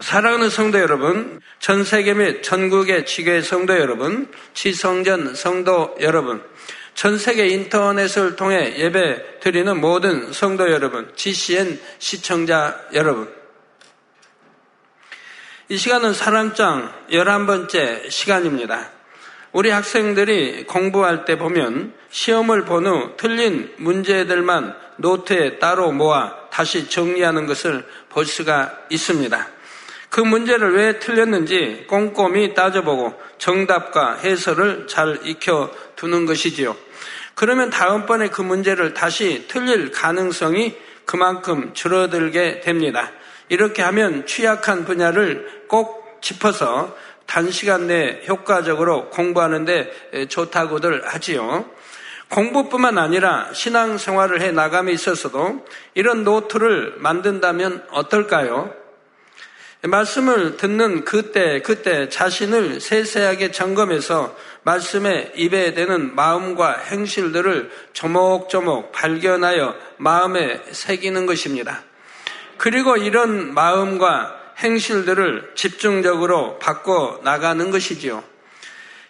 사랑하는 성도 여러분, 전 세계 및 전국의 지교의 성도 여러분, 지성전 성도 여러분, 전 세계 인터넷을 통해 예배 드리는 모든 성도 여러분, GCN 시청자 여러분. 이 시간은 사랑장 11번째 시간입니다. 우리 학생들이 공부할 때 보면 시험을 본 후 틀린 문제들만 노트에 따로 모아 다시 정리하는 것을 볼 수가 있습니다. 그 문제를 왜 틀렸는지 꼼꼼히 따져보고 정답과 해설을 잘 익혀 두는 것이지요. 그러면 다음번에 그 문제를 다시 틀릴 가능성이 그만큼 줄어들게 됩니다. 이렇게 하면 취약한 분야를 꼭 짚어서 단시간 내에 효과적으로 공부하는데 좋다고들 하지요. 공부뿐만 아니라 신앙생활을 해 나감에 있어서도 이런 노트를 만든다면 어떨까요? 말씀을 듣는 그때 그때 자신을 세세하게 점검해서 말씀에 입에 대는 마음과 행실들을 조목조목 발견하여 마음에 새기는 것입니다. 그리고 이런 마음과 행실들을 집중적으로 바꿔 나가는 것이지요.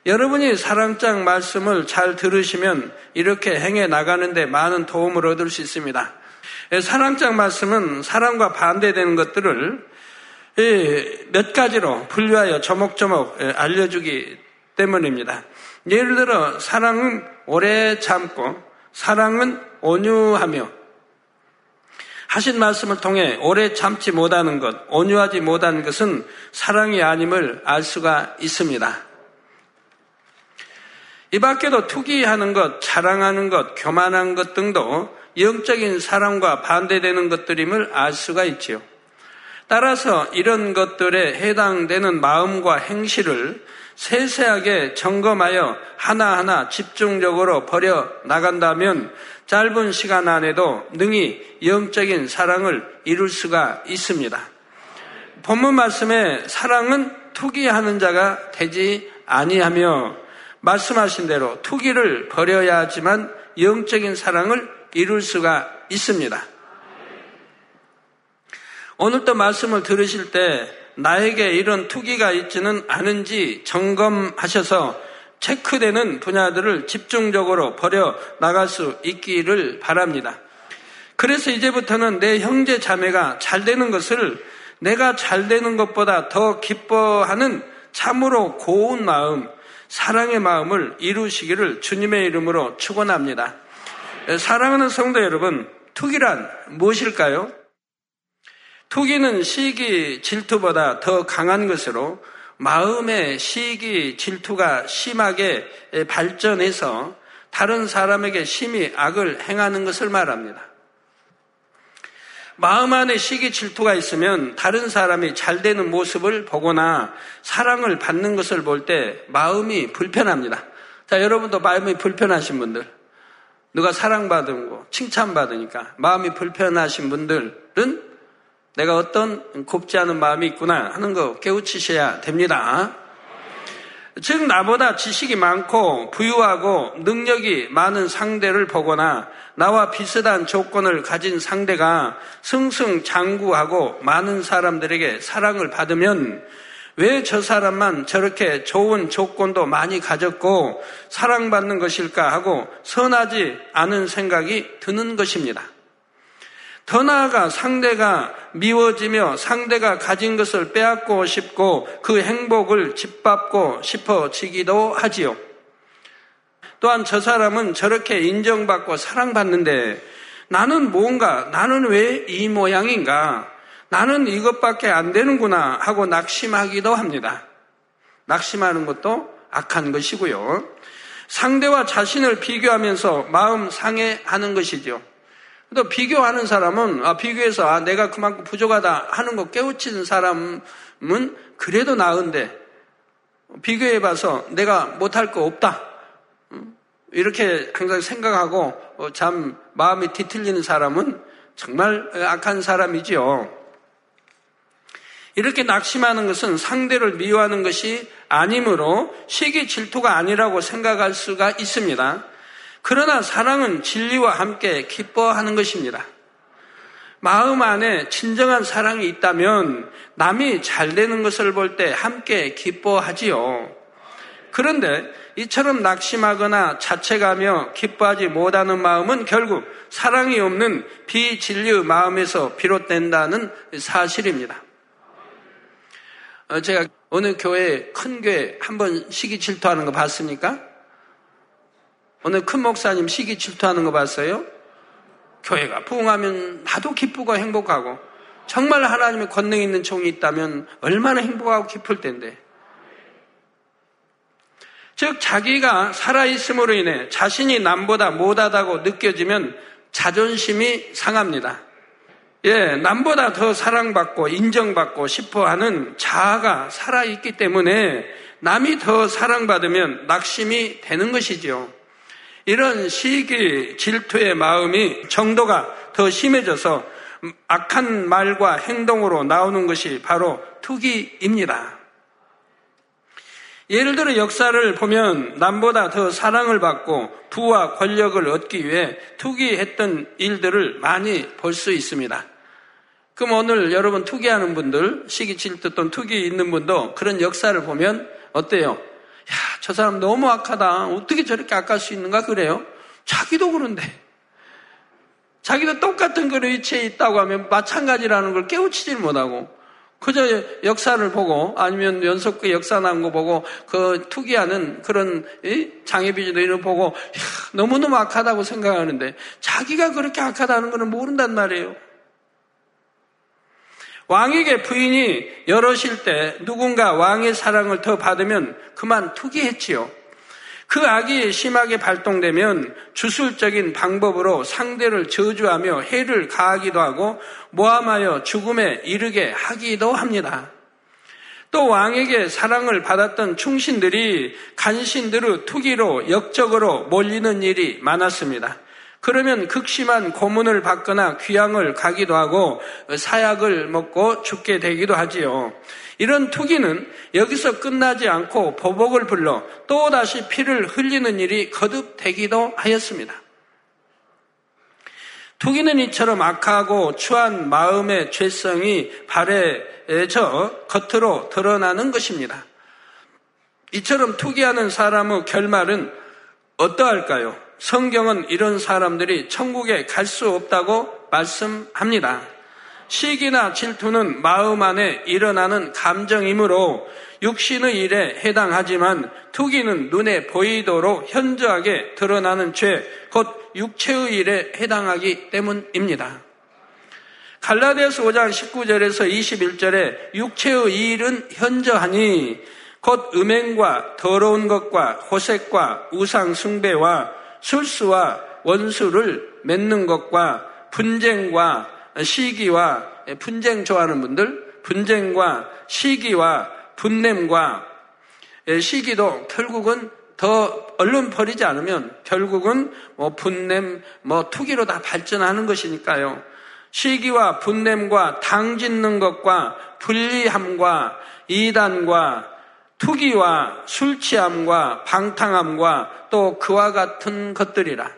여러분이 사랑장 말씀을 잘 들으시면 이렇게 행해 나가는데 많은 도움을 얻을 수 있습니다. 사랑장 말씀은 사랑과 반대되는 것들을 몇 가지로 분류하여 조목조목 알려주기 때문입니다. 예를 들어 사랑은 오래 참고 사랑은 온유하며 하신 말씀을 통해 오래 참지 못하는 것, 온유하지 못하는 것은 사랑이 아님을 알 수가 있습니다. 이 밖에도 투기하는 것, 자랑하는 것, 교만한 것 등도 영적인 사랑과 반대되는 것들임을 알 수가 있지요. 따라서 이런 것들에 해당되는 마음과 행실을 세세하게 점검하여 하나하나 집중적으로 버려 나간다면 짧은 시간 안에도 능히 영적인 사랑을 이룰 수가 있습니다. 본문 말씀에 사랑은 투기하는 자가 되지 아니하며 말씀하신 대로 투기를 버려야 하지만 영적인 사랑을 이룰 수가 있습니다. 오늘도 말씀을 들으실 때 나에게 이런 투기가 있지는 않은지 점검하셔서 체크되는 분야들을 집중적으로 버려 나갈 수 있기를 바랍니다. 그래서 이제부터는 내 형제 자매가 잘 되는 것을 내가 잘 되는 것보다 더 기뻐하는 참으로 고운 마음, 사랑의 마음을 이루시기를 주님의 이름으로 축원합니다. 사랑하는 성도 여러분, 투기란 무엇일까요? 투기는 시기 질투보다 더 강한 것으로 마음의 시기 질투가 심하게 발전해서 다른 사람에게 심히 악을 행하는 것을 말합니다. 마음 안에 시기 질투가 있으면 다른 사람이 잘 되는 모습을 보거나 사랑을 받는 것을 볼 때 마음이 불편합니다. 자, 여러분도 마음이 불편하신 분들, 누가 사랑받은 거, 칭찬받으니까 마음이 불편하신 분들은 내가 어떤 곱지 않은 마음이 있구나 하는 거 깨우치셔야 됩니다. 즉, 나보다 지식이 많고 부유하고 능력이 많은 상대를 보거나 나와 비슷한 조건을 가진 상대가 승승장구하고 많은 사람들에게 사랑을 받으면 왜 저 사람만 저렇게 좋은 조건도 많이 가졌고 사랑받는 것일까 하고 선하지 않은 생각이 드는 것입니다. 더 나아가 상대가 미워지며 상대가 가진 것을 빼앗고 싶고 그 행복을 짓밟고 싶어지기도 하지요. 또한 저 사람은 저렇게 인정받고 사랑받는데 나는 뭔가, 나는 왜 이 모양인가, 나는 이것밖에 안 되는구나 하고 낙심하기도 합니다. 낙심하는 것도 악한 것이고요. 상대와 자신을 비교하면서 마음 상해하는 것이죠. 또 비교하는 사람은 아, 비교해서 아, 내가 그만큼 부족하다 하는 거 깨우치는 사람은 그래도 나은데 비교해봐서 내가 못할 거 없다 이렇게 항상 생각하고 어, 참 마음이 뒤틀리는 사람은 정말 악한 사람이지요. 이렇게 낙심하는 것은 상대를 미워하는 것이 아니므로 시기 질투가 아니라고 생각할 수가 있습니다. 그러나 사랑은 진리와 함께 기뻐하는 것입니다. 마음 안에 진정한 사랑이 있다면 남이 잘 되는 것을 볼 때 함께 기뻐하지요. 그런데 이처럼 낙심하거나 자책하며 기뻐하지 못하는 마음은 결국 사랑이 없는 비진리의 마음에서 비롯된다는 사실입니다. 어, 제가 어느 교회, 큰 교회 한번 시기 질투하는 거 봤습니까? 어느 큰 목사님 시기 질투하는 거 봤어요? 교회가 부흥하면 나도 기쁘고 행복하고 정말 하나님의 권능 있는 종이 있다면 얼마나 행복하고 기쁠 텐데. 즉, 자기가 살아있음으로 인해 자신이 남보다 못하다고 느껴지면 자존심이 상합니다. 예, 남보다 더 사랑받고 인정받고 싶어 하는 자아가 살아있기 때문에 남이 더 사랑받으면 낙심이 되는 것이지요. 이런 시기 질투의 마음이 정도가 더 심해져서 악한 말과 행동으로 나오는 것이 바로 투기입니다. 예를 들어 역사를 보면 남보다 더 사랑을 받고 부와 권력을 얻기 위해 투기했던 일들을 많이 볼 수 있습니다. 그럼 오늘 여러분 투기하는 분들, 시기 질투 또는 투기 있는 분도 그런 역사를 보면 어때요? 야, 저 사람 너무 악하다. 어떻게 저렇게 악할 수 있는가 그래요? 자기도 그런데. 자기도 똑같은 그런 위치에 있다고 하면 마찬가지라는 걸 깨우치질 못하고 그저 역사를 보고 아니면 연속그 역사 나온 거 보고 그 투기하는 그런 장애비주도 이런 보고 너무너무 악하다고 생각하는데 자기가 그렇게 악하다는 것은 모른단 말이에요. 왕에게 부인이 여럿일 때 누군가 왕의 사랑을 더 받으면 그만 투기했지요. 그 악이 심하게 발동되면 주술적인 방법으로 상대를 저주하며 해를 가하기도 하고 모함하여 죽음에 이르게 하기도 합니다. 또 왕에게 사랑을 받았던 충신들이 간신들의 투기로 역적으로 몰리는 일이 많았습니다. 그러면 극심한 고문을 받거나 귀양을 가기도 하고 사약을 먹고 죽게 되기도 하지요. 이런 투기는 여기서 끝나지 않고 보복을 불러 또다시 피를 흘리는 일이 거듭되기도 하였습니다. 투기는 이처럼 악하고 추한 마음의 죄성이 발해져 겉으로 드러나는 것입니다. 이처럼 투기하는 사람의 결말은 어떠할까요? 성경은 이런 사람들이 천국에 갈 수 없다고 말씀합니다. 시기나 질투는 마음 안에 일어나는 감정이므로 육신의 일에 해당하지만 투기는 눈에 보이도록 현저하게 드러나는 죄, 곧 육체의 일에 해당하기 때문입니다. 갈라디아서 5장 19절에서 21절에 육체의 일은 현저하니 곧 음행과 더러운 것과 호색과 우상 숭배와 술수와 원수를 맺는 것과 분쟁과 시기와 분쟁 좋아하는 분들 분쟁과 시기와 분냄과 시기도 결국은 더 얼른 버리지 않으면 결국은 뭐 분냄, 뭐 투기로 다 발전하는 것이니까요. 시기와 분냄과 당 짓는 것과 불리함과 이단과 투기와 술 취함과 방탕함과 또 그와 같은 것들이라.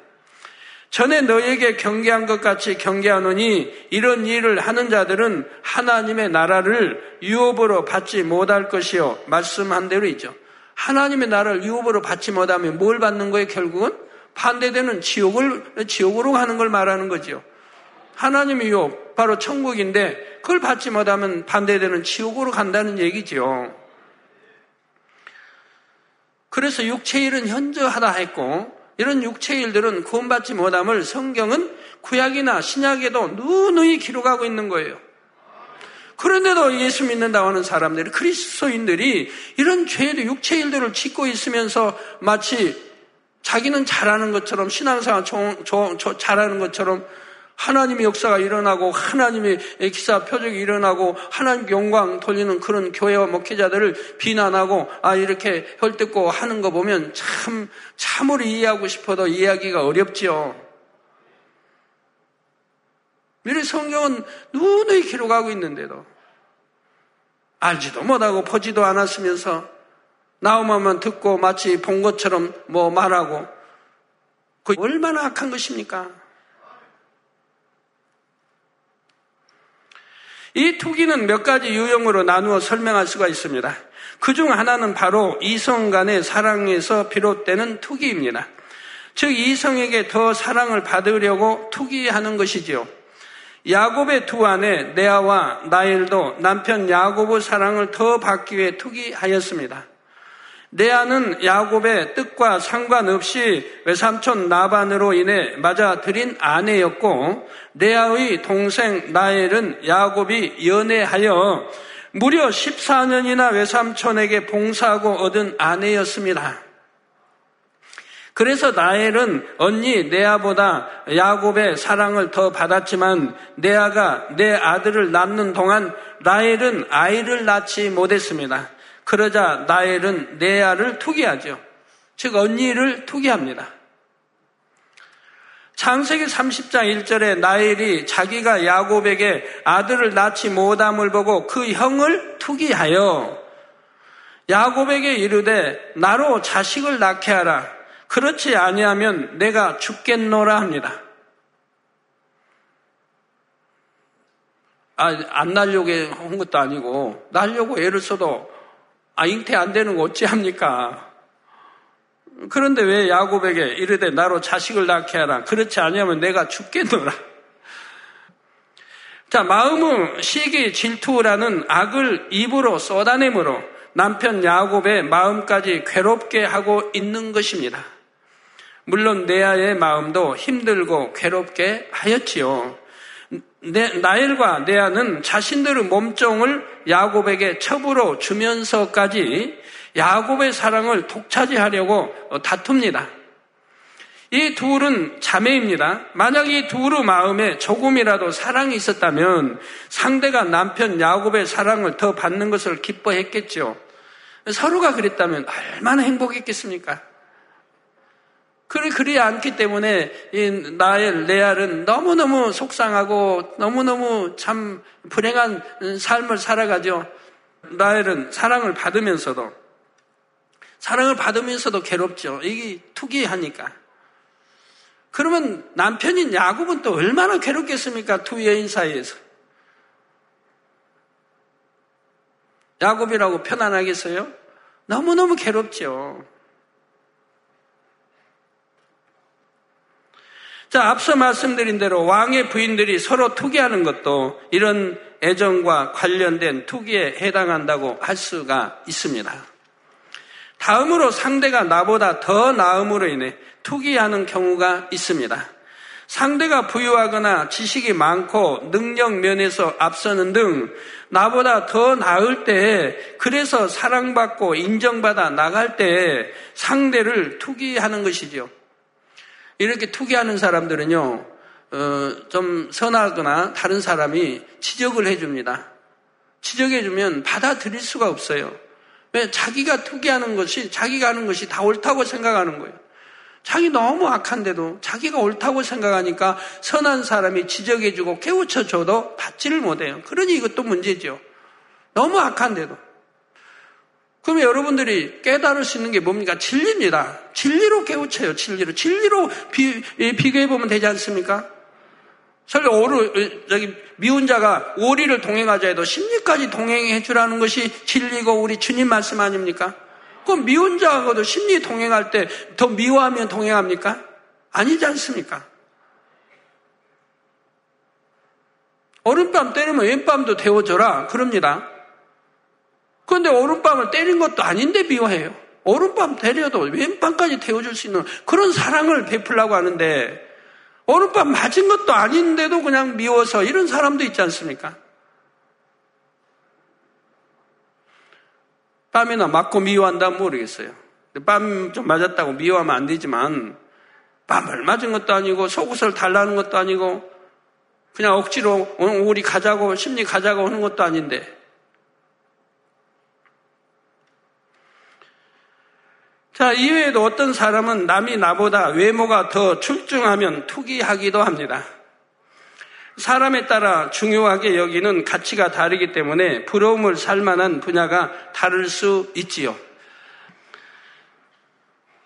전에 너에게 경계한 것 같이 경계하노니 이런 일을 하는 자들은 하나님의 나라를 유업으로 받지 못할 것이요. 말씀한 대로 있죠. 하나님의 나라를 유업으로 받지 못하면 뭘 받는 거예요, 결국은? 반대되는 지옥을, 지옥으로 가는 걸 말하는 거죠. 하나님의 유업, 바로 천국인데 그걸 받지 못하면 반대되는 지옥으로 간다는 얘기죠. 그래서 육체일은 현저하다 했고 이런 육체일들은 구원받지 못함을 성경은 구약이나 신약에도 누누이 기록하고 있는 거예요. 그런데도 예수 믿는다고 하는 사람들이 그리스도인들이 이런 죄도 육체일들을 짓고 있으면서 마치 자기는 잘하는 것처럼 신앙생활 잘하는 것처럼 하나님의 역사가 일어나고 하나님의 기사 표적이 일어나고 하나님 영광 돌리는 그런 교회와 목회자들을 비난하고 아 이렇게 헐뜯고 하는 거 보면 참 참으로 이해하고 싶어도 이해하기가 어렵지요. 미래 성경은 누누이 기록하고 있는데도 알지도 못하고 보지도 않았으면서 나오면 듣고 마치 본 것처럼 뭐 말하고 그 얼마나 악한 것입니까? 이 투기는 몇 가지 유형으로 나누어 설명할 수가 있습니다. 그 중 하나는 바로 이성 간의 사랑에서 비롯되는 투기입니다. 즉 이성에게 더 사랑을 받으려고 투기하는 것이지요. 야곱의 두 아내 네아와 나엘도 남편 야곱의 사랑을 더 받기 위해 투기하였습니다. 네아는 야곱의 뜻과 상관없이 외삼촌 나반으로 인해 맞아들인 아내였고 네아의 동생 나엘은 야곱이 연애하여 무려 14년이나 외삼촌에게 봉사하고 얻은 아내였습니다. 그래서 나엘은 언니 네아보다 야곱의 사랑을 더 받았지만 네아가 내 아들을 낳는 동안 나엘은 아이를 낳지 못했습니다. 그러자 나엘은 네아를 투기하죠. 즉 언니를 투기합니다. 창세기 30장 1절에 나엘이 자기가 야곱에게 아들을 낳지 못함을 보고 그 형을 투기하여 야곱에게 이르되 나로 자식을 낳게 하라. 그렇지 아니하면 내가 죽겠노라 합니다. 아, 안 날려고 한 것도 아니고, 날려고 애를 써도 아, 잉태 안 되는 거 어찌합니까? 그런데 왜 야곱에게 이르되 나로 자식을 낳게 하라. 그렇지 아니하면 내가 죽겠노라. 자, 마음은 시기 질투라는 악을 입으로 쏟아내므로 남편 야곱의 마음까지 괴롭게 하고 있는 것입니다. 물론 네아의 마음도 힘들고 괴롭게 하였지요. 나엘과 네아는 자신들의 몸종을 야곱에게 첩으로 주면서까지 야곱의 사랑을 독차지하려고 다툽니다. 이 둘은 자매입니다. 만약 이 둘의 마음에 조금이라도 사랑이 있었다면 상대가 남편 야곱의 사랑을 더 받는 것을 기뻐했겠죠. 서로가 그랬다면 얼마나 행복했겠습니까? 그리, 그리 않기 때문에 이 나엘, 레알은 너무너무 속상하고 너무너무 참 불행한 삶을 살아가죠. 나엘은 사랑을 받으면서도, 사랑을 받으면서도 괴롭죠. 이게 투기하니까. 그러면 남편인 야곱은 또 얼마나 괴롭겠습니까? 두 여인 사이에서. 야곱이라고 편안하겠어요? 너무너무 괴롭죠. 자, 앞서 말씀드린 대로 왕의 부인들이 서로 투기하는 것도 이런 애정과 관련된 투기에 해당한다고 할 수가 있습니다. 다음으로 상대가 나보다 더 나음으로 인해 투기하는 경우가 있습니다. 상대가 부유하거나 지식이 많고 능력 면에서 앞서는 등 나보다 더 나을 때 그래서 사랑받고 인정받아 나갈 때 상대를 투기하는 것이죠. 이렇게 투기하는 사람들은요, 어, 좀 선하거나 다른 사람이 지적을 해줍니다. 지적해주면 받아들일 수가 없어요. 왜? 자기가 투기하는 것이, 자기가 하는 것이 다 옳다고 생각하는 거예요. 자기 너무 악한데도 자기가 옳다고 생각하니까 선한 사람이 지적해주고 깨우쳐줘도 받지를 못해요. 그러니 이것도 문제죠. 너무 악한데도. 그러면 여러분들이 깨달을 수 있는 게 뭡니까? 진리입니다. 진리로 깨우쳐요, 진리로. 진리로 비, 비교해보면 되지 않습니까? 설령 오르, 저기, 미운 자가 오리를 동행하자 해도 심리까지 동행해 주라는 것이 진리고 우리 주님 말씀 아닙니까? 그럼 미운 자하고도 심리 동행할 때 더 미워하면 동행합니까? 아니지 않습니까? 오른밤 때리면 왼밤도 데워줘라. 그럽니다. 그런데 오른밤을 때린 것도 아닌데 미워해요. 오른밤 때려도 왼밤까지 태워줄 수 있는 그런 사랑을 베풀라고 하는데 오른밤 맞은 것도 아닌데도 그냥 미워서 이런 사람도 있지 않습니까? 뺨이나 맞고 미워한다면 모르겠어요. 뺨좀 맞았다고 미워하면 안 되지만 뺨을 맞은 것도 아니고 속옷을 달라는 것도 아니고 그냥 억지로 우리 가자고 심리 가자고 하는 것도 아닌데 자, 이외에도 어떤 사람은 남이 나보다 외모가 더 출중하면 투기하기도 합니다. 사람에 따라 중요하게 여기는 가치가 다르기 때문에 부러움을 살 만한 분야가 다를 수 있지요.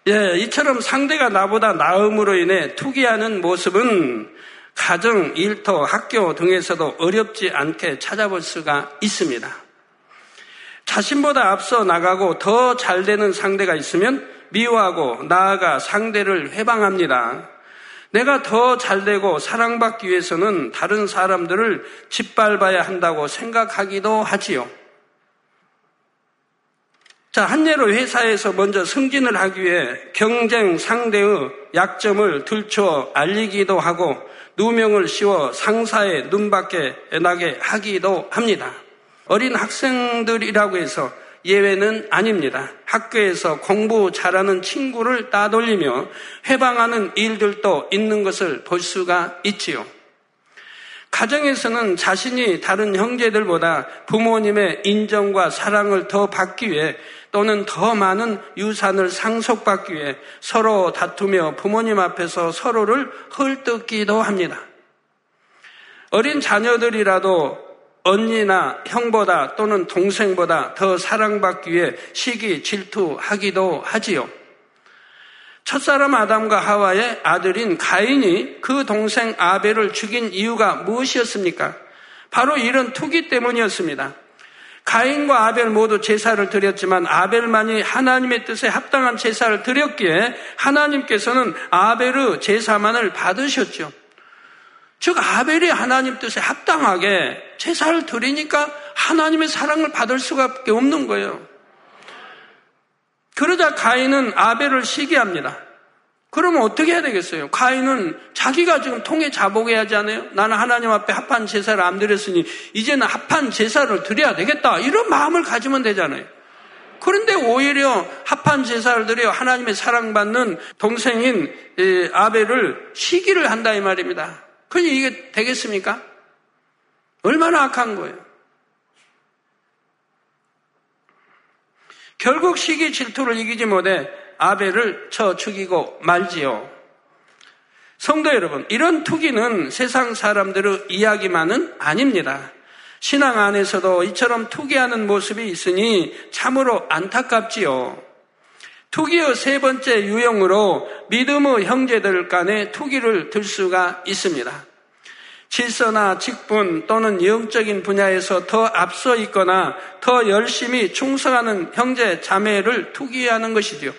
예, 이처럼 상대가 나보다 나음으로 인해 투기하는 모습은 가정, 일터, 학교 등에서도 어렵지 않게 찾아볼 수가 있습니다. 자신보다 앞서 나가고 더 잘 되는 상대가 있으면 미워하고 나아가 상대를 회방합니다. 내가 더 잘 되고 사랑받기 위해서는 다른 사람들을 짓밟아야 한다고 생각하기도 하지요. 자, 한 예로 회사에서 먼저 승진을 하기 위해 경쟁 상대의 약점을 들춰 알리기도 하고 누명을 씌워 상사의 눈밖에 나게 하기도 합니다. 어린 학생들이라고 해서 예외는 아닙니다. 학교에서 공부 잘하는 친구를 따돌리며 해방하는 일들도 있는 것을 볼 수가 있지요. 가정에서는 자신이 다른 형제들보다 부모님의 인정과 사랑을 더 받기 위해 또는 더 많은 유산을 상속받기 위해 서로 다투며 부모님 앞에서 서로를 헐뜯기도 합니다. 어린 자녀들이라도 언니나 형보다 또는 동생보다 더 사랑받기 위해 시기 질투하기도 하지요. 첫사람 아담과 하와의 아들인 가인이 그 동생 아벨을 죽인 이유가 무엇이었습니까? 바로 이런 투기 때문이었습니다. 가인과 아벨 모두 제사를 드렸지만 아벨만이 하나님의 뜻에 합당한 제사를 드렸기에 하나님께서는 아벨의 제사만을 받으셨죠. 즉 아벨이 하나님 뜻에 합당하게 제사를 드리니까 하나님의 사랑을 받을 수밖에 없는 거예요. 그러자 가인은 아벨을 시기합니다. 그러면 어떻게 해야 되겠어요? 가인은 자기가 지금 통해 자복해야 하지 않아요? 나는 하나님 앞에 합한 제사를 안 드렸으니 이제는 합한 제사를 드려야 되겠다. 이런 마음을 가지면 되잖아요. 그런데 오히려 합한 제사를 드려 하나님의 사랑받는 동생인 아벨을 시기를 한다 이 말입니다. 그니 이게 되겠습니까? 얼마나 악한 거예요. 결국 시기 질투를 이기지 못해 아벨을 쳐 죽이고 말지요. 성도 여러분, 이런 투기는 세상 사람들의 이야기만은 아닙니다. 신앙 안에서도 이처럼 투기하는 모습이 있으니 참으로 안타깝지요. 투기의 세 번째 유형으로 믿음의 형제들 간에 투기를 들 수가 있습니다. 질서나 직분 또는 영적인 분야에서 더 앞서 있거나 더 열심히 충성하는 형제 자매를 투기하는 것이지요.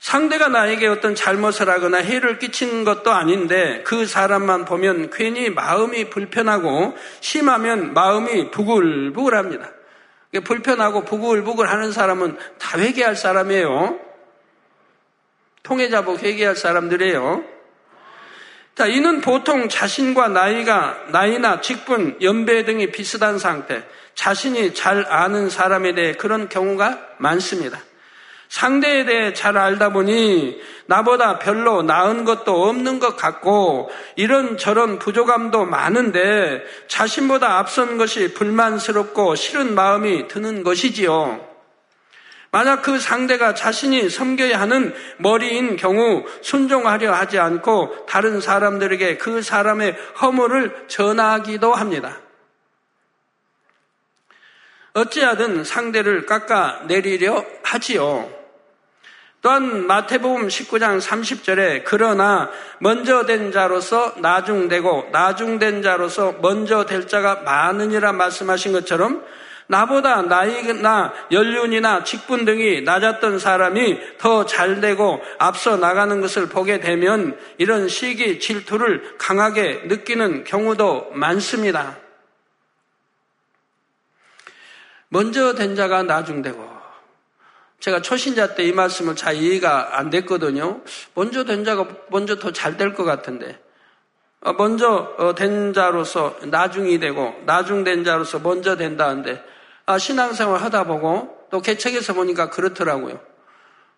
상대가 나에게 어떤 잘못을 하거나 해를 끼친 것도 아닌데 그 사람만 보면 괜히 마음이 불편하고 심하면 마음이 부글부글합니다. 불편하고 부글부글 하는 사람은 다 회개할 사람이에요. 통해자복 회개할 사람들이에요. 자, 이는 보통 자신과 나이가, 나이나 직분, 연배 등이 비슷한 상태, 자신이 잘 아는 사람에 대해 그런 경우가 많습니다. 상대에 대해 잘 알다 보니 나보다 별로 나은 것도 없는 것 같고 이런 저런 부족함도 많은데 자신보다 앞선 것이 불만스럽고 싫은 마음이 드는 것이지요. 만약 그 상대가 자신이 섬겨야 하는 머리인 경우 순종하려 하지 않고 다른 사람들에게 그 사람의 허물을 전하기도 합니다. 어찌하든 상대를 깎아 내리려 하지요. 또한 마태복음 19장 30절에 그러나 먼저 된 자로서 나중되고 나중된 자로서 먼저 될 자가 많으니라 말씀하신 것처럼 나보다 나이나 연륜이나 직분 등이 낮았던 사람이 더 잘되고 앞서 나가는 것을 보게 되면 이런 시기 질투를 강하게 느끼는 경우도 많습니다. 먼저 된 자가 나중되고 제가 초신자 때 이 말씀을 잘 이해가 안 됐거든요. 먼저 된 자가 먼저 더 잘 될 것 같은데. 어, 먼저 어, 된 자로서 나중이 되고 나중 된 자로서 먼저 된다는데 아, 신앙생활 하다 보고 또 개척에서 보니까 그렇더라고요.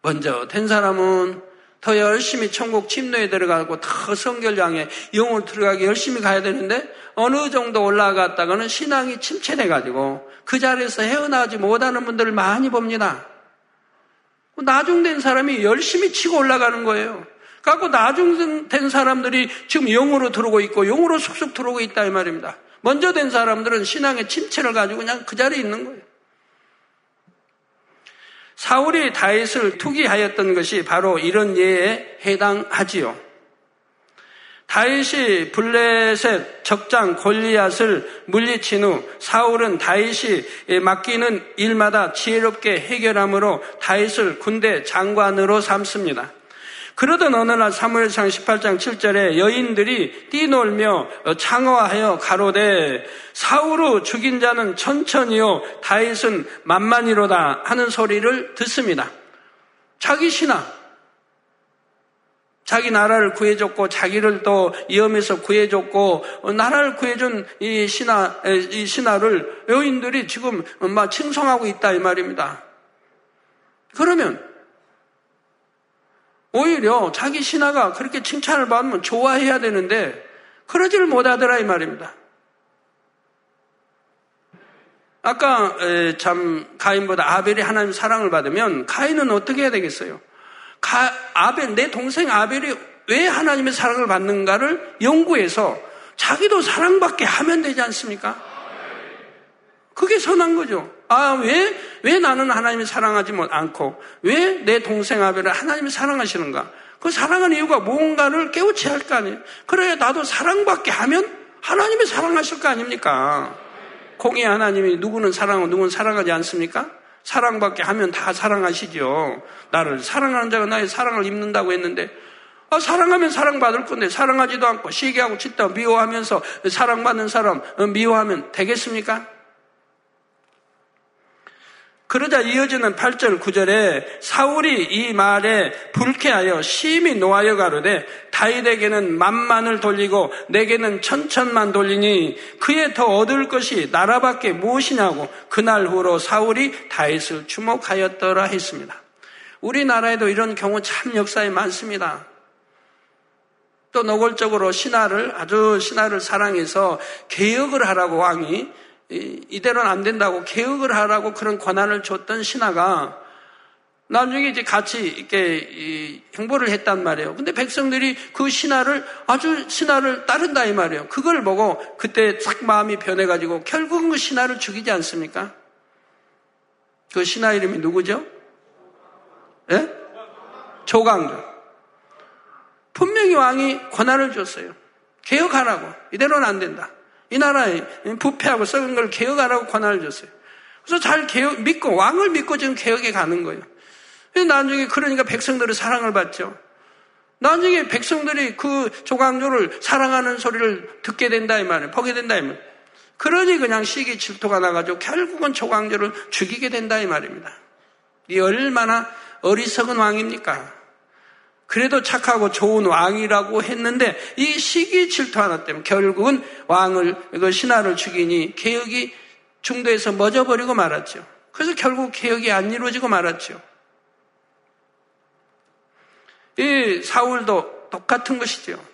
먼저 된 사람은 더 열심히 천국 침노에 들어가고 더 성결장에 영을 들어가기 열심히 가야 되는데 어느 정도 올라갔다가는 신앙이 침체돼가지고 그 자리에서 헤어나지 못하는 분들을 많이 봅니다. 나중된 사람이 열심히 치고 올라가는 거예요. 갖고 나중된 사람들이 지금 영으로 들어오고 있고 영으로 쑥쑥 들어오고 있다 이 말입니다. 먼저 된 사람들은 신앙의 침체를 가지고 그냥 그 자리에 있는 거예요. 사울이 다윗을 투기하였던 것이 바로 이런 예에 해당하지요. 다윗이 블레셋 적장 골리앗을 물리친 후 사울은 다윗이 맡기는 일마다 지혜롭게 해결함으로 다윗을 군대 장관으로 삼습니다. 그러던 어느 날 사무엘상 18장 7절에 여인들이 뛰놀며 창화하여 가로되 사울을 죽인 자는 천천히요 다윗은 만만이로다 하는 소리를 듣습니다. 자기 신하 자기 나라를 구해줬고 자기를 또 위험에서 구해줬고 어, 나라를 구해준 이 신하 이 신하를 여인들이 지금 막 칭송하고 있다 이 말입니다. 그러면 오히려 자기 신하가 그렇게 칭찬을 받으면 좋아해야 되는데 그러지를 못하더라 이 말입니다. 아까 참 가인보다 아벨이 하나님 사랑을 받으면 가인은 어떻게 해야 되겠어요? 가, 아벨, 내 동생 아벨이 왜 하나님의 사랑을 받는가를 연구해서 자기도 사랑받게 하면 되지 않습니까? 그게 선한 거죠. 아, 왜, 왜 나는 하나님을 사랑하지 않고, 왜 내 동생 아벨을 하나님이 사랑하시는가? 그 사랑하는 이유가 뭔가를 깨우치 할거 아니에요. 그래야 나도 사랑받게 하면 하나님이 사랑하실 거 아닙니까? 공의 하나님이 누구는 사랑하고 누구는 사랑하지 않습니까? 사랑받게 하면 다 사랑하시죠. 나를 사랑하는 자가 나의 사랑을 입는다고 했는데 아, 사랑하면 사랑받을 건데 사랑하지도 않고 시기하고 짓다 미워하면서 사랑받는 사람 어, 미워하면 되겠습니까? 그러자 이어지는 8절 9절에 사울이 이 말에 불쾌하여 심히 노하여 가로되 다윗에게는 만만을 돌리고 내게는 천천만 돌리니 그에 더 얻을 것이 나라밖에 무엇이냐고 그날 후로 사울이 다윗을 주목하였더라 했습니다. 우리나라에도 이런 경우 참 역사에 많습니다. 또 노골적으로 신하를 아주 신하를 사랑해서 개혁을 하라고 왕이 이대로는 안 된다고 개혁을 하라고 그런 권한을 줬던 신하가 나중에 이제 같이 이렇게 행보를 했단 말이에요. 근데 백성들이 그 신하를 아주 신하를 따른다 이 말이에요. 그걸 보고 그때 싹 마음이 변해가지고 결국은 그 신하를 죽이지 않습니까? 그 신하 이름이 누구죠? 예? 조강조. 분명히 왕이 권한을 줬어요. 개혁하라고. 이대로는 안 된다. 이 나라에 부패하고 썩은 걸 개혁하라고 권한을 줬어요. 그래서 잘 개혁, 믿고, 왕을 믿고 지금 개혁에 가는 거예요. 나중에 그러니까 백성들의 사랑을 받죠. 나중에 백성들이 그 조광조를 사랑하는 소리를 듣게 된다 이 말이에요. 보게 된다 이 말이에요. 그러니 그냥 시기 질투가 나가지고 결국은 조광조를 죽이게 된다 이 말입니다. 이 얼마나 어리석은 왕입니까? 그래도 착하고 좋은 왕이라고 했는데 이 시기 질투 하나 때문에 결국은 왕을 그 신하를 죽이니 개혁이 중도에서 멎어버리고 말았죠. 그래서 결국 개혁이 안 이루어지고 말았죠. 이 사울도 똑같은 것이죠.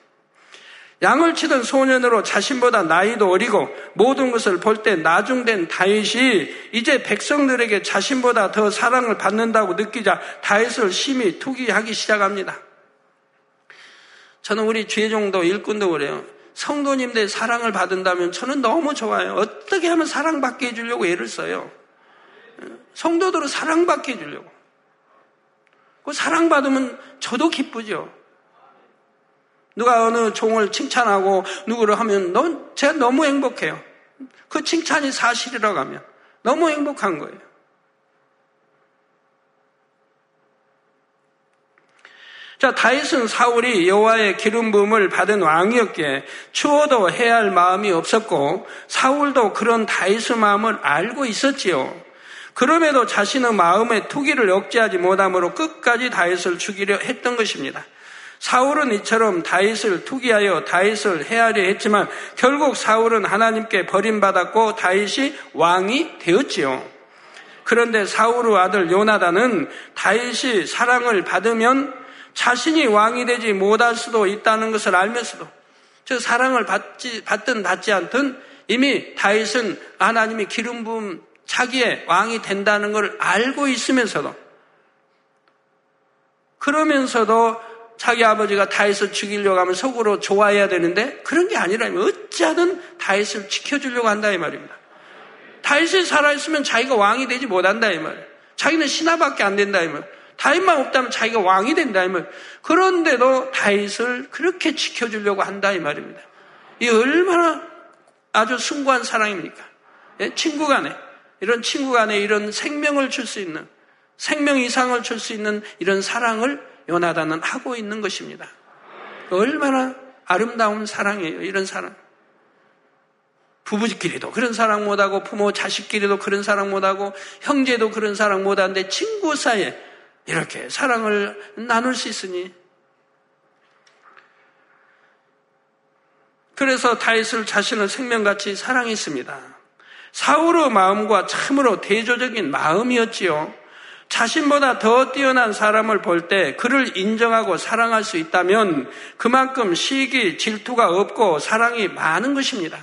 양을 치던 소년으로 자신보다 나이도 어리고 모든 것을 볼 때 나중된 다윗이 이제 백성들에게 자신보다 더 사랑을 받는다고 느끼자 다윗을 심히 투기하기 시작합니다. 저는 우리 죄종도 일꾼도 그래요. 성도님들 사랑을 받은다면 저는 너무 좋아요. 어떻게 하면 사랑받게 해주려고 애를 써요. 성도들은 사랑받게 해주려고. 그 사랑받으면 저도 기쁘죠. 누가 어느 종을 칭찬하고 누구를 하면 넌 제가 너무 행복해요. 그 칭찬이 사실이라고 하면 너무 행복한 거예요. 자, 다윗은 사울이 여호와의 기름 부음을 받은 왕이었기에 추워도 해야 할 마음이 없었고 사울도 그런 다윗의 마음을 알고 있었지요. 그럼에도 자신의 마음의 투기를 억제하지 못함으로 끝까지 다윗을 죽이려 했던 것입니다. 사울은 이처럼 다윗을 투기하여 다윗을 해하려 했지만 결국 사울은 하나님께 버림받았고 다윗이 왕이 되었지요. 그런데 사울의 아들 요나단은 다윗이 사랑을 받으면 자신이 왕이 되지 못할 수도 있다는 것을 알면서도 저 사랑을 받지, 받든 받지 않든 이미 다윗은 하나님이 기름 부음 자기의 왕이 된다는 것을 알고 있으면서도 그러면서도 자기 아버지가 다윗을 죽이려고 하면 속으로 좋아해야 되는데 그런 게 아니라면 어찌하든 다윗을 지켜주려고 한다 이 말입니다. 다윗이 살아있으면 자기가 왕이 되지 못한다 이 말. 자기는 신하밖에 안 된다 이 말. 다윗만 없다면 자기가 왕이 된다 이 말. 그런데도 다윗을 그렇게 지켜주려고 한다 이 말입니다. 이 얼마나 아주 숭고한 사랑입니까? 예? 친구 간에 이런 친구 간에 이런 생명을 줄 수 있는 생명 이상을 줄 수 있는 이런 사랑을 요나단은 하고 있는 것입니다. 얼마나 아름다운 사랑이에요. 이런 사랑. 부부끼리도 그런 사랑 못하고 부모 자식끼리도 그런 사랑 못하고 형제도 그런 사랑 못하는데 친구 사이에 이렇게 사랑을 나눌 수 있으니 그래서 다윗을 자신을 생명같이 사랑했습니다. 사울의 마음과 참으로 대조적인 마음이었지요. 자신보다 더 뛰어난 사람을 볼 때 그를 인정하고 사랑할 수 있다면 그만큼 시기, 질투가 없고 사랑이 많은 것입니다.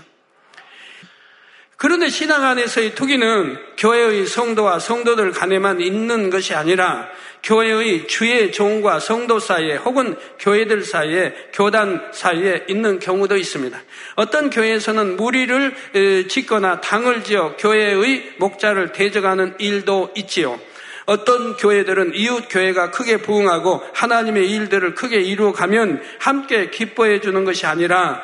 그런데 신앙 안에서의 투기는 교회의 성도와 성도들 간에만 있는 것이 아니라 교회의 주의 종과 성도 사이에 혹은 교회들 사이에 교단 사이에 있는 경우도 있습니다. 어떤 교회에서는 무리를 짓거나 당을 지어 교회의 목자를 대적하는 일도 있지요. 어떤 교회들은 이웃 교회가 크게 부흥하고 하나님의 일들을 크게 이루어가면 함께 기뻐해 주는 것이 아니라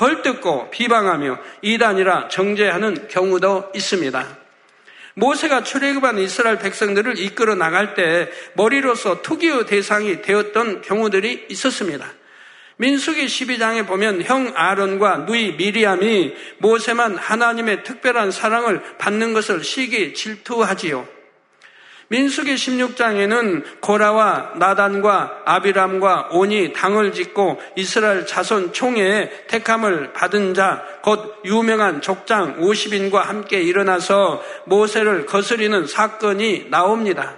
헐뜯고 비방하며 이단이라 정죄하는 경우도 있습니다. 모세가 출애굽한 이스라엘 백성들을 이끌어 나갈 때 머리로서 투기의 대상이 되었던 경우들이 있었습니다. 민수기 12장에 보면 형 아론과 누이 미리암이 모세만 하나님의 특별한 사랑을 받는 것을 시기 질투하지요. 민수기 16장에는 고라와 나단과 아비람과 온이 당을 짓고 이스라엘 자손 총회에 택함을 받은 자, 곧 유명한 족장 50인과 함께 일어나서 모세를 거스리는 사건이 나옵니다.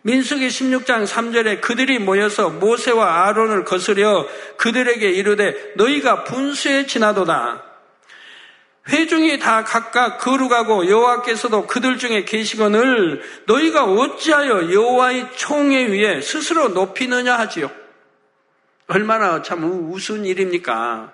민수기 16장 3절에 그들이 모여서 모세와 아론을 거스려 그들에게 이르되 너희가 분수에 지나도다. 회중이 다 각각 거룩하고 여호와께서도 그들 중에 계시거늘 너희가 어찌하여 여호와의 총에 위에 스스로 높이느냐 하지요. 얼마나 참 우스운 일입니까?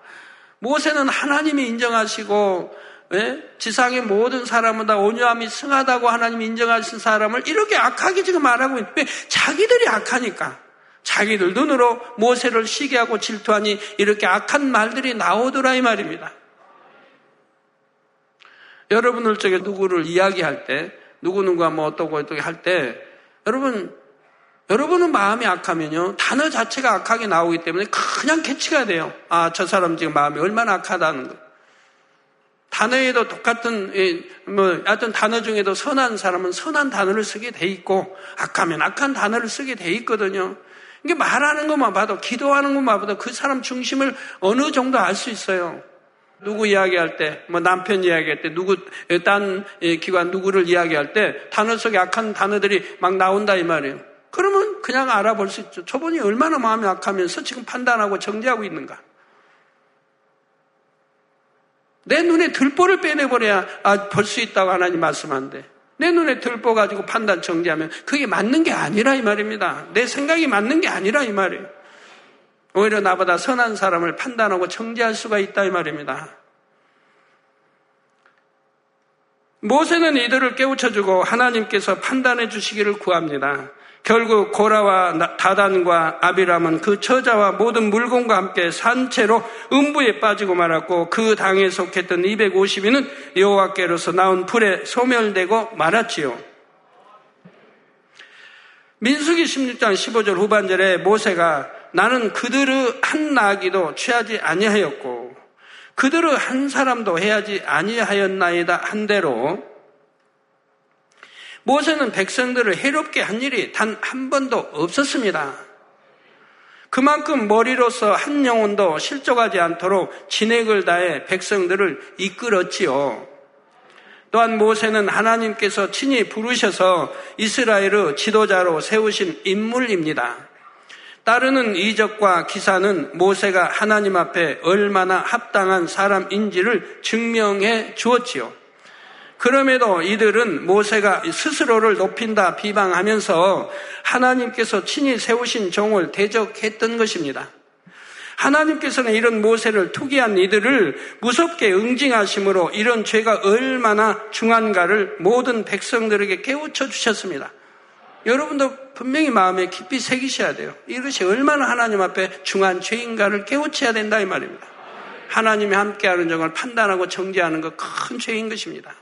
모세는 하나님이 인정하시고 예? 지상의 모든 사람은 다 온유함이 승하다고 하나님이 인정하신 사람을 이렇게 악하게 지금 말하고 있는데 자기들이 악하니까 자기들 눈으로 모세를 시기하고 질투하니 이렇게 악한 말들이 나오더라 이 말입니다. 여러분들 쪽에 누구를 이야기할 때, 누구누구가 뭐 어떠고 어떻게 할 때, 여러분, 여러분은 마음이 악하면요, 단어 자체가 악하게 나오기 때문에 그냥 캐치가 돼요. 아, 저 사람 지금 마음이 얼마나 악하다는 거. 단어에도 똑같은, 뭐, 하여튼 단어 중에도 선한 사람은 선한 단어를 쓰게 돼 있고, 악하면 악한 단어를 쓰게 돼 있거든요. 이게 말하는 것만 봐도, 기도하는 것만 봐도 그 사람 중심을 어느 정도 알 수 있어요. 누구 이야기할 때, 뭐 남편 이야기할 때, 누구, 딴 기관 누구를 이야기할 때, 단어 속에 악한 단어들이 막 나온다 이 말이에요. 그러면 그냥 알아볼 수 있죠. 저분이 얼마나 마음이 악하면서 지금 판단하고 정지하고 있는가. 내 눈에 들보를 빼내버려야 아, 볼 수 있다고 하나님 말씀한데. 내 눈에 들보 가지고 판단 정지하면 그게 맞는 게 아니라 이 말입니다. 내 생각이 맞는 게 아니라 이 말이에요. 오히려 나보다 선한 사람을 판단하고 정지할 수가 있다 이 말입니다. 모세는 이들을 깨우쳐주고 하나님께서 판단해 주시기를 구합니다. 결국 고라와 다단과 아비람은 그 처자와 모든 물건과 함께 산채로 음부에 빠지고 말았고 그 당에 속했던 250인은 여호와께로서 나온 불에 소멸되고 말았지요. 민수기 16장 15절 후반절에 모세가 나는 그들의 한 나기도 취하지 아니하였고 그들의 한 사람도 해야지 아니하였나이다 한 대로 모세는 백성들을 해롭게 한 일이 단 한 번도 없었습니다. 그만큼 머리로서 한 영혼도 실족하지 않도록 진액을 다해 백성들을 이끌었지요. 또한 모세는 하나님께서 친히 부르셔서 이스라엘의 지도자로 세우신 인물입니다. 따르는 이적과 기사는 모세가 하나님 앞에 얼마나 합당한 사람인지를 증명해 주었지요. 그럼에도 이들은 모세가 스스로를 높인다 비방하면서 하나님께서 친히 세우신 종을 대적했던 것입니다. 하나님께서는 이런 모세를 투기한 이들을 무섭게 응징하심으로 이런 죄가 얼마나 중한가를 모든 백성들에게 깨우쳐 주셨습니다. 여러분도 분명히 마음에 깊이 새기셔야 돼요. 이것이 얼마나 하나님 앞에 중한 죄인가를 깨우쳐야 된다 이 말입니다. 하나님이 함께하는 점을 판단하고 정죄하는 것 큰 죄인 것입니다.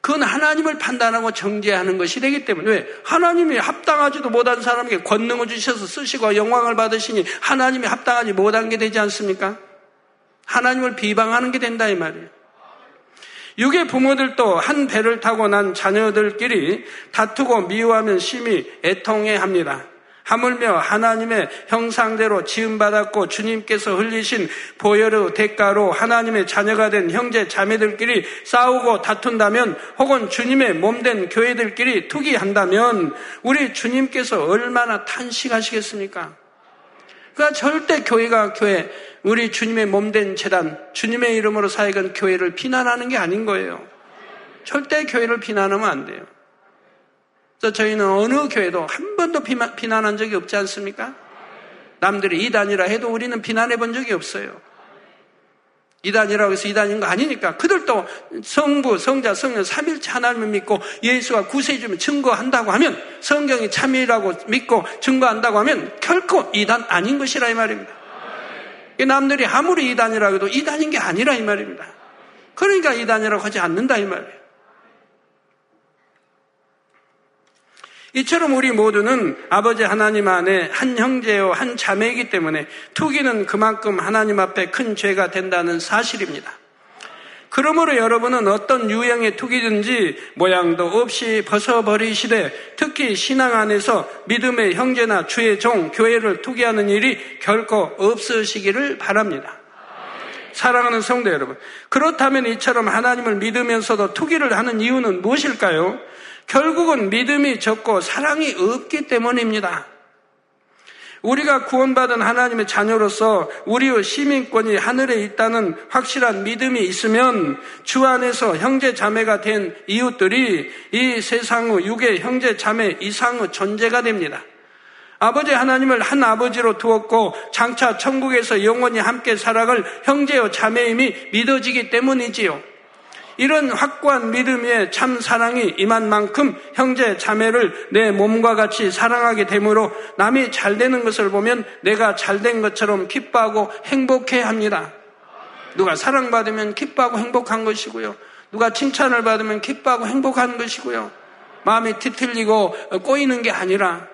그건 하나님을 판단하고 정죄하는 것이 되기 때문에 왜? 하나님이 합당하지도 못한 사람에게 권능을 주셔서 쓰시고 영광을 받으시니 하나님이 합당하지 못한 게 되지 않습니까? 하나님을 비방하는 게 된다 이 말이에요. 육의 부모들도 한 배를 타고 난 자녀들끼리 다투고 미워하면 심히 애통해 합니다. 하물며 하나님의 형상대로 지음받았고 주님께서 흘리신 보혈의 대가로 하나님의 자녀가 된 형제 자매들끼리 싸우고 다툰다면 혹은 주님의 몸된 교회들끼리 투기한다면 우리 주님께서 얼마나 탄식하시겠습니까? 그러니까 절대 교회가 교회, 우리 주님의 몸된 재단, 주님의 이름으로 사역한 교회를 비난하는 게 아닌 거예요. 절대 교회를 비난하면 안 돼요. 그래서 저희는 어느 교회도 한 번도 비난한 적이 없지 않습니까? 남들이 이단이라 해도 우리는 비난해 본 적이 없어요. 이단이라고 해서 이단인 거 아니니까 그들도 성부, 성자, 성령, 삼일체 하나님을 믿고 예수가 구세주면 증거한다고 하면 성경이 참이라고 믿고 증거한다고 하면 결코 이단 아닌 것이라 이 말입니다. 남들이 아무리 이단이라고 해도 이단인 게 아니라 이 말입니다. 그러니까 이단이라고 하지 않는다 이 말이에요. 이처럼 우리 모두는 아버지 하나님 안에 한 형제요, 한 자매이기 때문에 투기는 그만큼 하나님 앞에 큰 죄가 된다는 사실입니다. 그러므로 여러분은 어떤 유형의 투기든지 모양도 없이 벗어버리시되 특히 신앙 안에서 믿음의 형제나 주의 종, 교회를 투기하는 일이 결코 없으시기를 바랍니다. 사랑하는 성도 여러분. 그렇다면 이처럼 하나님을 믿으면서도 투기를 하는 이유는 무엇일까요? 결국은 믿음이 적고 사랑이 없기 때문입니다. 우리가 구원받은 하나님의 자녀로서 우리의 시민권이 하늘에 있다는 확실한 믿음이 있으면 주 안에서 형제 자매가 된 이웃들이 이 세상의 육의 형제 자매 이상의 존재가 됩니다. 아버지 하나님을 한 아버지로 두었고 장차 천국에서 영원히 함께 살아갈 형제요 자매임이 믿어지기 때문이지요. 이런 확고한 믿음에 참 사랑이 임한 만큼 형제 자매를 내 몸과 같이 사랑하게 되므로 남이 잘 되는 것을 보면 내가 잘 된 것처럼 기뻐하고 행복해 합니다. 누가 사랑받으면 기뻐하고 행복한 것이고요. 누가 칭찬을 받으면 기뻐하고 행복한 것이고요. 마음이 뒤틀리고 꼬이는 게 아니라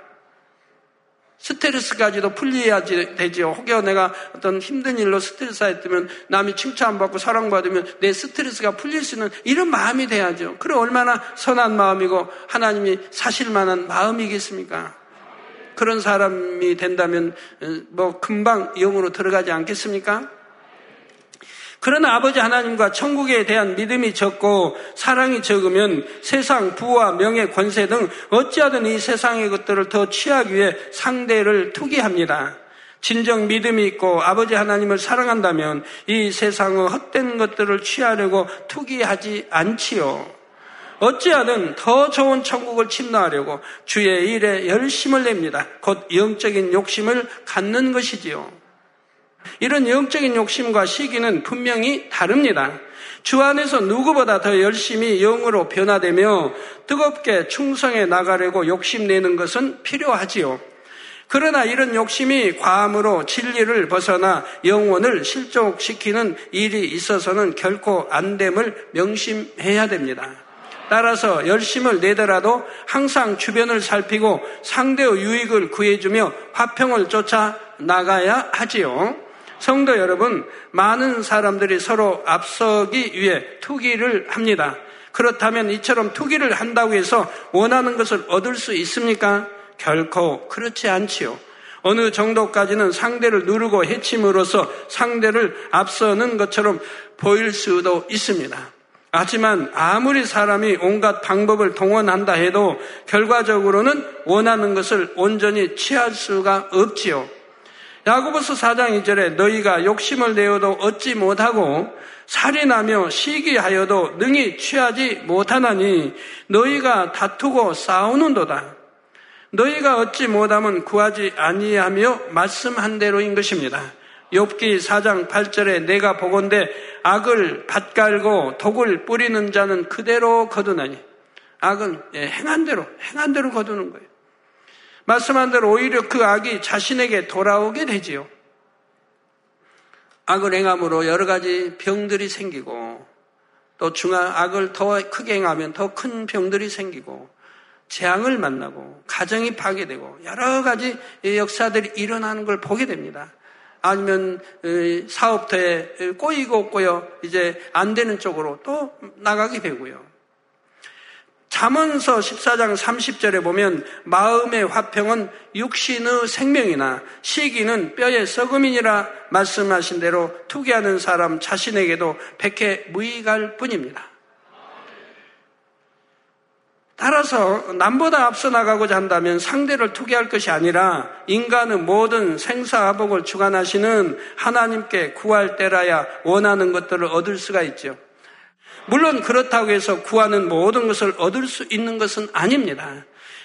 스트레스까지도 풀려야 되지요. 혹여 내가 어떤 힘든 일로 스트레스 했다면 남이 칭찬받고 사랑받으면 내 스트레스가 풀릴 수 있는 이런 마음이 돼야죠. 그래 얼마나 선한 마음이고 하나님이 사실 만한 마음이겠습니까? 그런 사람이 된다면 어, 뭐 금방 영으로 들어가지 않겠습니까? 그러나 아버지 하나님과 천국에 대한 믿음이 적고 사랑이 적으면 세상 부와 명예 권세 등 어찌하든 이 세상의 것들을 더 취하기 위해 상대를 투기합니다. 진정 믿음이 있고 아버지 하나님을 사랑한다면 이 세상의 헛된 것들을 취하려고 투기하지 않지요. 어찌하든 더 좋은 천국을 침노하려고 주의 일에 열심을 냅니다. 곧 영적인 욕심을 갖는 것이지요. 이런 영적인 욕심과 시기는 분명히 다릅니다. 주 안에서 누구보다 더 열심히 영으로 변화되며 뜨겁게 충성해 나가려고 욕심내는 것은 필요하지요. 그러나 이런 욕심이 과함으로 진리를 벗어나 영혼을 실족시키는 일이 있어서는 결코 안 됨을 명심해야 됩니다. 따라서 열심을 내더라도 항상 주변을 살피고 상대의 유익을 구해주며 화평을 쫓아 나가야 하지요. 성도 여러분, 많은 사람들이 서로 앞서기 위해 투기를 합니다. 그렇다면 이처럼 투기를 한다고 해서 원하는 것을 얻을 수 있습니까? 결코 그렇지 않지요. 어느 정도까지는 상대를 누르고 해침으로써 상대를 앞서는 것처럼 보일 수도 있습니다. 하지만 아무리 사람이 온갖 방법을 동원한다 해도 결과적으로는 원하는 것을 온전히 취할 수가 없지요. 야고보서 4장 2절에 너희가 욕심을 내어도 얻지 못하고 살인하며 시기하여도 능히 취하지 못하나니 너희가 다투고 싸우는도다. 너희가 얻지 못하면 구하지 아니하며 말씀한 대로인 것입니다. 욥기 4장 8절에 내가 보건대 악을 밭갈고 독을 뿌리는 자는 그대로 거두나니 악은 예, 행한 대로, 행한 대로 거두는 거예요. 말씀한 대로 오히려 그 악이 자신에게 돌아오게 되지요. 악을 행함으로 여러 가지 병들이 생기고 또 중한 악을 더 크게 행하면 더 큰 병들이 생기고 재앙을 만나고 가정이 파괴되고 여러 가지 역사들이 일어나는 걸 보게 됩니다. 아니면 사업터에 꼬이고 꼬여 이제 안 되는 쪽으로 또 나가게 되고요. 잠언서 14장 30절에 보면 마음의 화평은 육신의 생명이나 시기는 뼈의 썩음이니라 말씀하신 대로 투기하는 사람 자신에게도 백해 무익할 뿐입니다. 따라서 남보다 앞서 나가고자 한다면 상대를 투기할 것이 아니라 인간의 모든 생사화복을 주관하시는 하나님께 구할 때라야 원하는 것들을 얻을 수가 있죠. 물론 그렇다고 해서 구하는 모든 것을 얻을 수 있는 것은 아닙니다.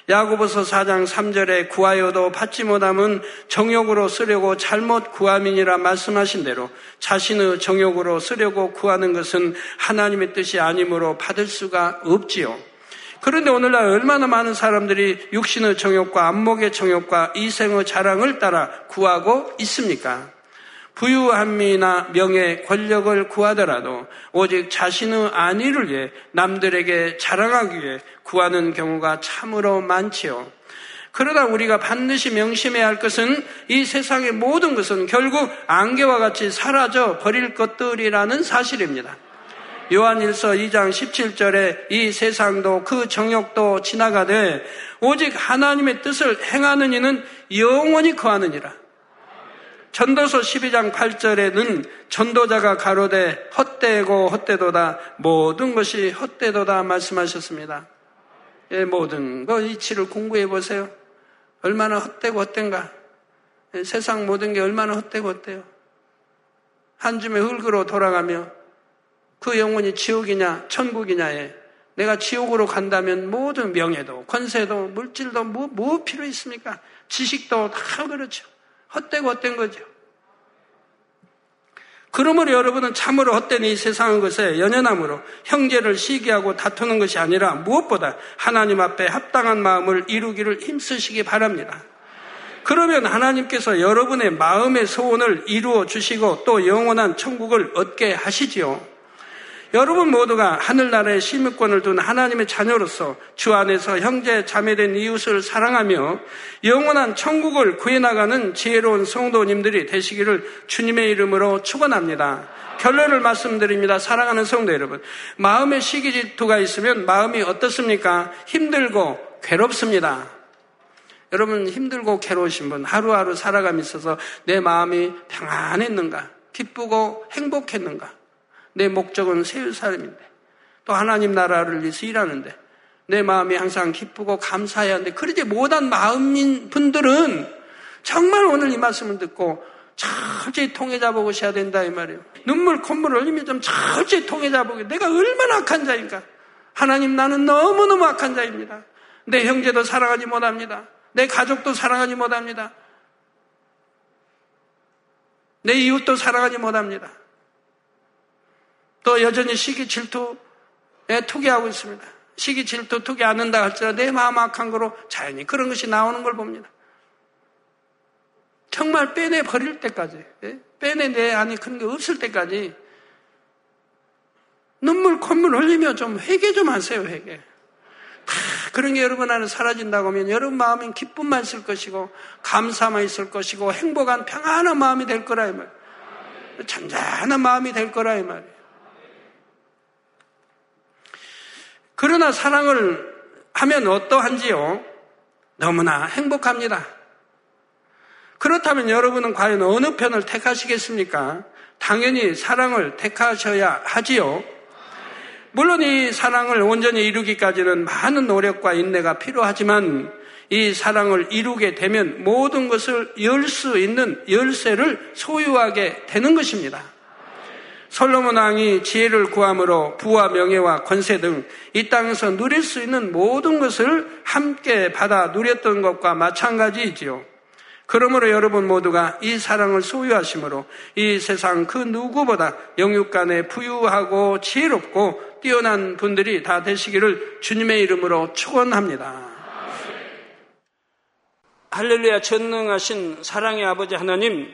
야고보서 4장 3절에 구하여도 받지 못함은 정욕으로 쓰려고 잘못 구함이니라 말씀하신 대로 자신의 정욕으로 쓰려고 구하는 것은 하나님의 뜻이 아니므로 받을 수가 없지요. 그런데 오늘날 얼마나 많은 사람들이 육신의 정욕과 안목의 정욕과 이생의 자랑을 따라 구하고 있습니까? 부유함이나 명예, 권력을 구하더라도 오직 자신의 안위를 위해 남들에게 자랑하기 위해 구하는 경우가 참으로 많지요. 그러다 우리가 반드시 명심해야 할 것은 이 세상의 모든 것은 결국 안개와 같이 사라져 버릴 것들이라는 사실입니다. 요한일서 2장 17절에 이 세상도 그 정욕도 지나가되 오직 하나님의 뜻을 행하는 이는 영원히 거하느니라. 전도서 12장 8절에는 전도자가 가로되 헛되고 헛되도다 모든 것이 헛되도다 말씀하셨습니다. 예, 모든 거 이치를 공부해 보세요. 얼마나 헛되고 헛된가. 예, 세상 모든 게 얼마나 헛되고 헛돼요. 한 줌의 흙으로 돌아가며 그 영혼이 지옥이냐 천국이냐에 내가 지옥으로 간다면 모든 명예도 권세도 물질도 뭐, 뭐 필요 있습니까? 지식도 다 그렇죠. 헛되고 헛된 거죠. 그러므로 여러분은 참으로 헛된 이 세상의 것에 연연함으로 형제를 시기하고 다투는 것이 아니라 무엇보다 하나님 앞에 합당한 마음을 이루기를 힘쓰시기 바랍니다. 그러면 하나님께서 여러분의 마음의 소원을 이루어 주시고 또 영원한 천국을 얻게 하시지요. 여러분 모두가 하늘나라의 시민권을 둔 하나님의 자녀로서 주 안에서 형제 자매된 이웃을 사랑하며 영원한 천국을 구해나가는 지혜로운 성도님들이 되시기를 주님의 이름으로 축원합니다. 결론을 말씀드립니다. 사랑하는 성도 여러분. 마음의 시기 질투가 있으면 마음이 어떻습니까? 힘들고 괴롭습니다. 여러분 힘들고 괴로우신 분 하루하루 살아감이 있어서 내 마음이 평안했는가? 기쁘고 행복했는가? 내 목적은 세울 사람인데 또 하나님 나라를 위해서 일하는데 내 마음이 항상 기쁘고 감사해야 하는데 그러지 못한 마음인 분들은 정말 오늘 이 말씀을 듣고 철저히 통해 잡아보셔야 된다 이 말이에요. 눈물 콧물 흘리면 좀 철저히 통해 잡아보게 내가 얼마나 악한 자인가. 하나님 나는 너무너무 악한 자입니다. 내 형제도 사랑하지 못합니다. 내 가족도 사랑하지 못합니다. 내 이웃도 사랑하지 못합니다. 또 여전히 시기 질투에 투기하고 있습니다. 시기 질투 투기 않는다 할지라도 내 마음 악한 거로 자연히 그런 것이 나오는 걸 봅니다. 정말 빼내 버릴 때까지, 예? 빼내 내 안에 그런 게 없을 때까지 눈물 콧물 흘리며 좀 회개 좀 하세요, 회개. 다 그런 게 여러분 안에 사라진다고 하면 여러분 마음엔 기쁨만 있을 것이고 감사만 있을 것이고 행복한 평안한 마음이 될 거라 이 말. 잔잔한 마음이 될 거라 이 말이에요. 그러나 사랑을 하면 어떠한지요? 너무나 행복합니다. 그렇다면 여러분은 과연 어느 편을 택하시겠습니까? 당연히 사랑을 택하셔야 하지요. 물론 이 사랑을 온전히 이루기까지는 많은 노력과 인내가 필요하지만 이 사랑을 이루게 되면 모든 것을 열 수 있는 열쇠를 소유하게 되는 것입니다. 솔로몬 왕이 지혜를 구함으로 부와 명예와 권세 등 이 땅에서 누릴 수 있는 모든 것을 함께 받아 누렸던 것과 마찬가지이지요. 그러므로 여러분 모두가 이 사랑을 소유하심으로 이 세상 그 누구보다 영육간에 부유하고 지혜롭고 뛰어난 분들이 다 되시기를 주님의 이름으로 축원합니다. 할렐루야 전능하신 사랑의 아버지 하나님